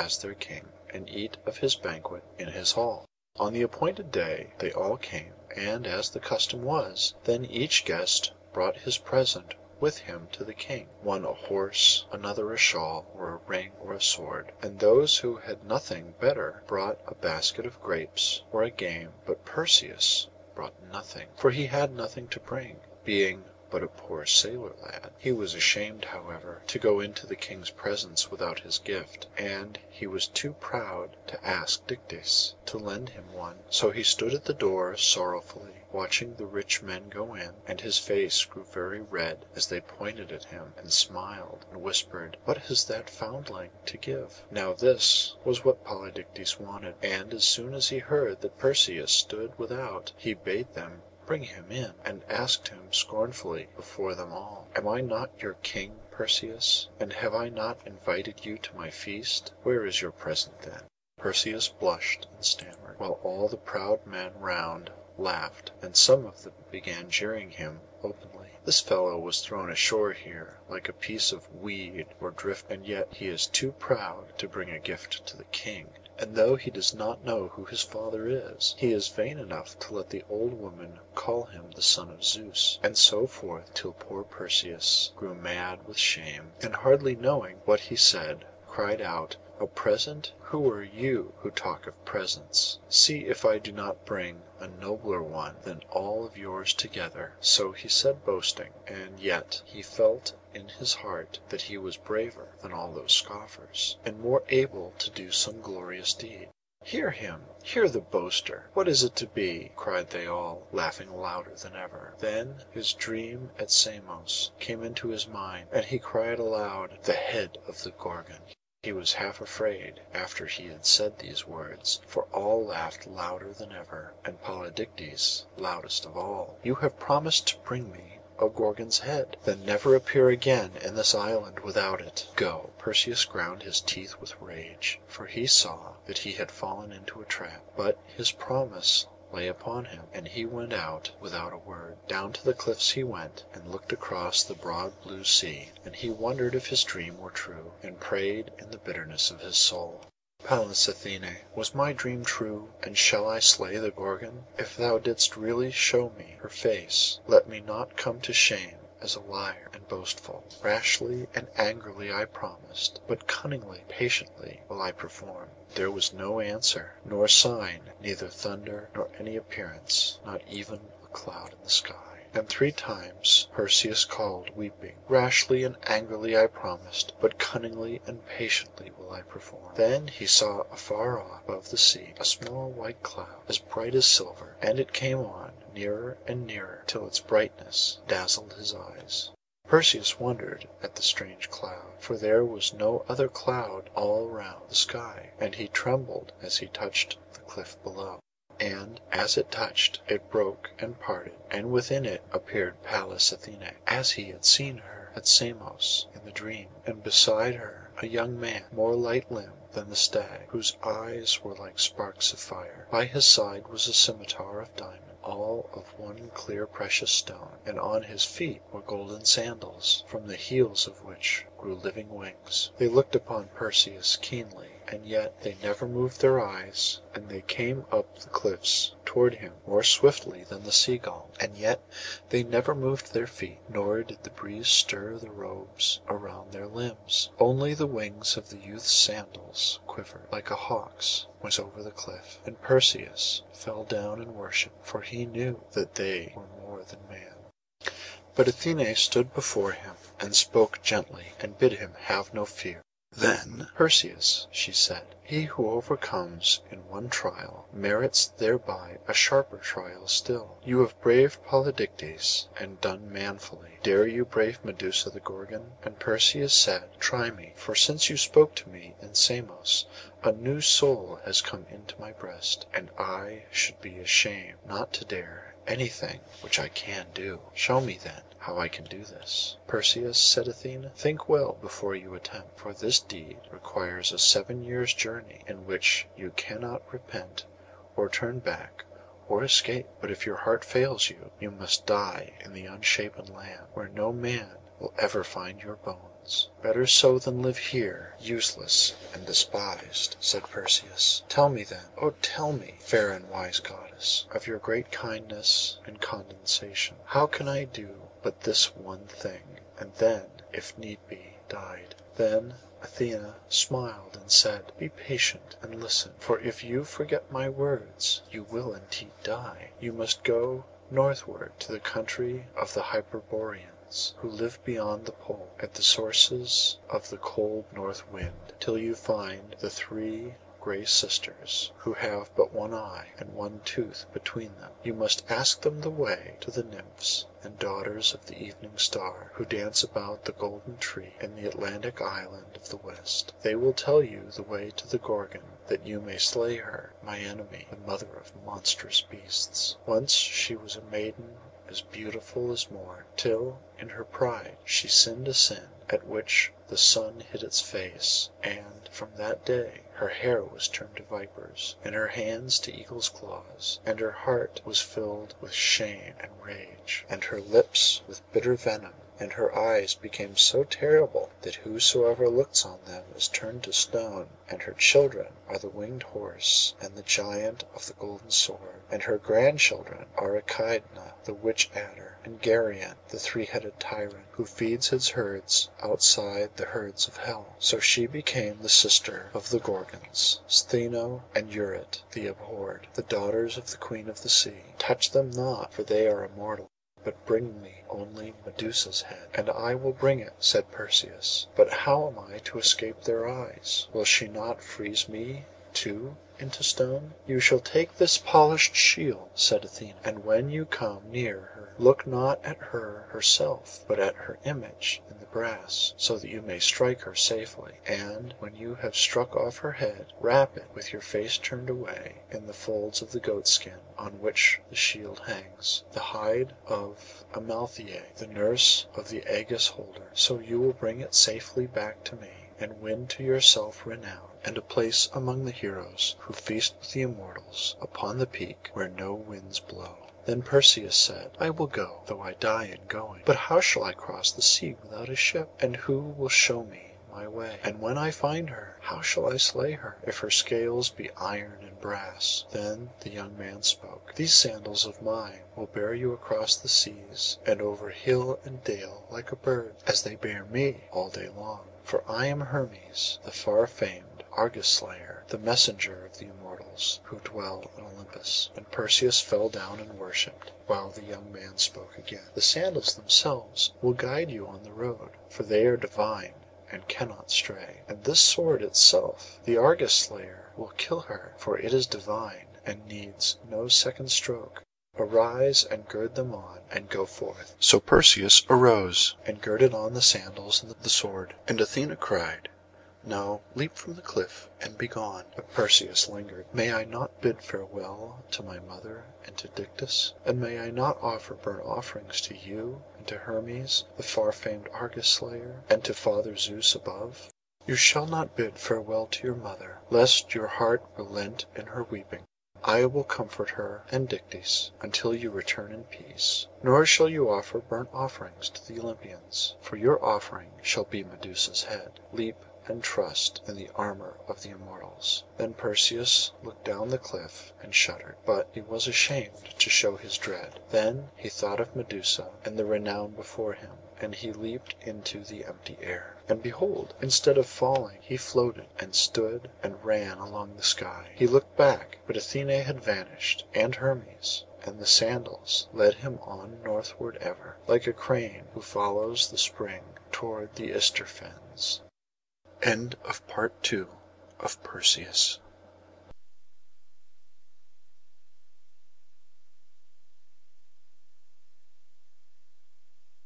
as their king, and eat of his banquet in his hall. On the appointed day they all came, and, as the custom was, then each guest brought his present with him to the king; one a horse, another a shawl, or a ring, or a sword; and those who had nothing better brought a basket of grapes, or a game; but Perseus brought nothing, for he had nothing to bring, being but a poor sailor lad. He was ashamed, however, to go into the king's presence without his gift, and he was too proud to ask Dictys to lend him one; so he stood at the door sorrowfully watching the rich men go in, and his face grew very red as they pointed at him, and smiled, and whispered, 'What has that foundling to give?' Now this was what Polydectes wanted; and as soon as he heard that Perseus stood without, he bade them bring him in, and asked him scornfully before them all, 'Am I not your king, Perseus, and have I not invited you to my feast? Where is your present then?' Perseus blushed and stammered, while all the proud men round laughed, and some of them began jeering him openly. 'This fellow was thrown ashore here like a piece of weed or drift, and yet he is too proud to bring a gift to the king; and though he does not know who his father is, he is vain enough to let the old woman call him the son of Zeus.' And so forth till poor Perseus grew mad with shame, and hardly knowing what he said, cried out, 'A present! Who are you who talk of presents? See if I do not bring a nobler one than all of yours together.' So he said boasting, and yet he felt in his heart that he was braver than all those scoffers, and more able to do some glorious deed. 'Hear him! hear the boaster! What is it to be?' cried they all, laughing louder than ever. Then his dream at Samos came into his mind, and he cried aloud, 'The head of the Gorgon!' He was half afraid after he had said these words, for all laughed louder than ever, and Polydectes loudest of all. 'You have promised to bring me a Gorgon's head. Then never appear again in this island without it. Go.' Perseus ground his teeth with rage, for he saw that he had fallen into a trap. But his promise lay upon him, and he went out without a word. Down to the cliffs he went, and looked across the broad blue sea, and he wondered if his dream were true, and prayed in the bitterness of his soul. 'Pallas Athené, was my dream true, and shall I slay the Gorgon? If thou didst really show me her face, let me not come to shame as a liar and boastful. Rashly and angrily I promised, but cunningly, patiently will I perform.' There was no answer, nor sign, neither thunder nor any appearance, not even a cloud in the sky. And three times Perseus called, weeping, 'Rashly and angrily I promised, but cunningly and patiently will I perform.' Then he saw afar off, above the sea, a small white cloud, as bright as silver, and it came on nearer and nearer, till its brightness dazzled his eyes. Perseus wondered at the strange cloud, for there was no other cloud all round the sky, and he trembled as he touched the cliff below. And as it touched, it broke and parted, and within it appeared Pallas Athené, as he had seen her at Samos in the dream, and beside her a young man, more light limbed than the stag, whose eyes were like sparks of fire. By his side was a scimitar of diamond, all of one clear precious stone, and on his feet were golden sandals, from the heels of which grew living wings. They looked upon Perseus keenly, and yet they never moved their eyes, and they came up the cliffs toward him more swiftly than the sea gull, and yet they never moved their feet, nor did the breeze stir the robes around their limbs. Only the wings of the youth's sandals quivered, like a hawk's, was over the cliff, and Perseus fell down and worshipped, for he knew that they were more than man. But Athené stood before him, and spoke gently, and bid him have no fear. Then, 'Perseus,' she said, 'he who overcomes in one trial merits thereby a sharper trial still. You have braved Polydectes, and done manfully. Dare you brave Medusa the Gorgon?' And Perseus said, 'Try me, for since you spoke to me in Samos a new soul has come into my breast, and I should be ashamed not to dare anything which I can do. Show me, then, how I can do this. Perseus, said Athené, think well before you attempt, for this deed requires a seven years' journey, in which you cannot repent, or turn back, or escape. But if your heart fails you, you must die in the unshapen land, where no man will ever find your bones. 'Better so than live here, useless and despised,' said Perseus. 'Tell me then, oh tell me, fair and wise Goddess, of your great kindness and condescension, how can I do but this one thing, and then, if need be, died. Then Athené smiled and said, 'Be patient and listen, for if you forget my words you will indeed die. You must go northward to the country of the Hyperboreans, who live beyond the pole, at the sources of the cold North wind, till you find the three Grey sisters, who have but one eye and one tooth between them. You must ask them the way to the Nymphs and daughters of the Evening Star, who dance about the golden tree in the Atlantic island of the west. They will tell you the way to the Gorgon, that you may slay her, my enemy, the mother of monstrous beasts. Once she was a maiden as beautiful as morn, till in her pride she sinned a sin at which the sun hid its face, and from that day her hair was turned to vipers, and her hands to eagles' claws, and her heart was filled with shame and rage, and her lips with bitter venom, and her eyes became so terrible that whosoever looks on them is turned to stone. And her children are the winged horse and the giant of the golden sword, and her grandchildren are Echidna the witch adder, and Geryon the three headed tyrant, who feeds his herds outside the herds of hell. So she became the sister of the Gorgons, Stheino and Euryte the abhorred, the daughters of the Queen of the Sea. Touch them not, for they are immortal, but bring me only Medusa's head.' 'And I will bring it,' said Perseus. 'But how am I to escape their eyes? Will she not freeze me too into stone?' 'You shall take this polished shield,' said Athené, 'and when you come near her look not at her herself, but at her image in the brass, so that you may strike her safely. And when you have struck off her head, wrap it, with your face turned away, in the folds of the goatskin on which the shield hangs, the hide of Amalthea, the nurse of the Aegis holder. So you will bring it safely back to me, and win to yourself renown, and a place among the heroes who feast with the Immortals, upon the peak where no winds blow.' Then Perseus said, 'I will go, though I die in going. But how shall I cross the sea without a ship? And who will show me my way? And when I find her, how shall I slay her, if her scales be iron and brass?' Then the young man spoke, 'These sandals of mine will bear you across the seas, and over hill and dale like a bird, as they bear me all day long. For I am Hermes, the far famed Argus slayer, the messenger of the Immortals, who dwell in Olympus.' And Perseus fell down and worshipped, while the young man spoke again. 'The sandals themselves will guide you on the road, for they are divine and cannot stray. And this sword itself, the Argus slayer, will kill her, for it is divine, and needs no second stroke. Arise and gird them on, and go forth.' So Perseus arose, and girded on the sandals and the sword. And Athené cried, 'No, leap from the cliff and be gone.' But Perseus lingered. 'May I not bid farewell to my mother and to Dictys? And may I not offer burnt offerings to you, and to Hermes, the far famed Argus slayer, and to Father Zeus above?' 'You shall not bid farewell to your mother, lest your heart relent in her weeping. I will comfort her and Dictys until you return in peace. Nor shall you offer burnt offerings to the Olympians, for your offering shall be Medusa's head. Leap and trust in the armour of the Immortals.' Then Perseus looked down the cliff and shuddered, but he was ashamed to show his dread. Then he thought of Medusa and the renown before him, and he leaped into the empty air. And behold, instead of falling, he floated, and stood and ran along the sky. He looked back, but Athené had vanished, and Hermes, and the sandals led him on northward ever, like a crane who follows the spring toward the Ister fens. End of Part Two of Perseus.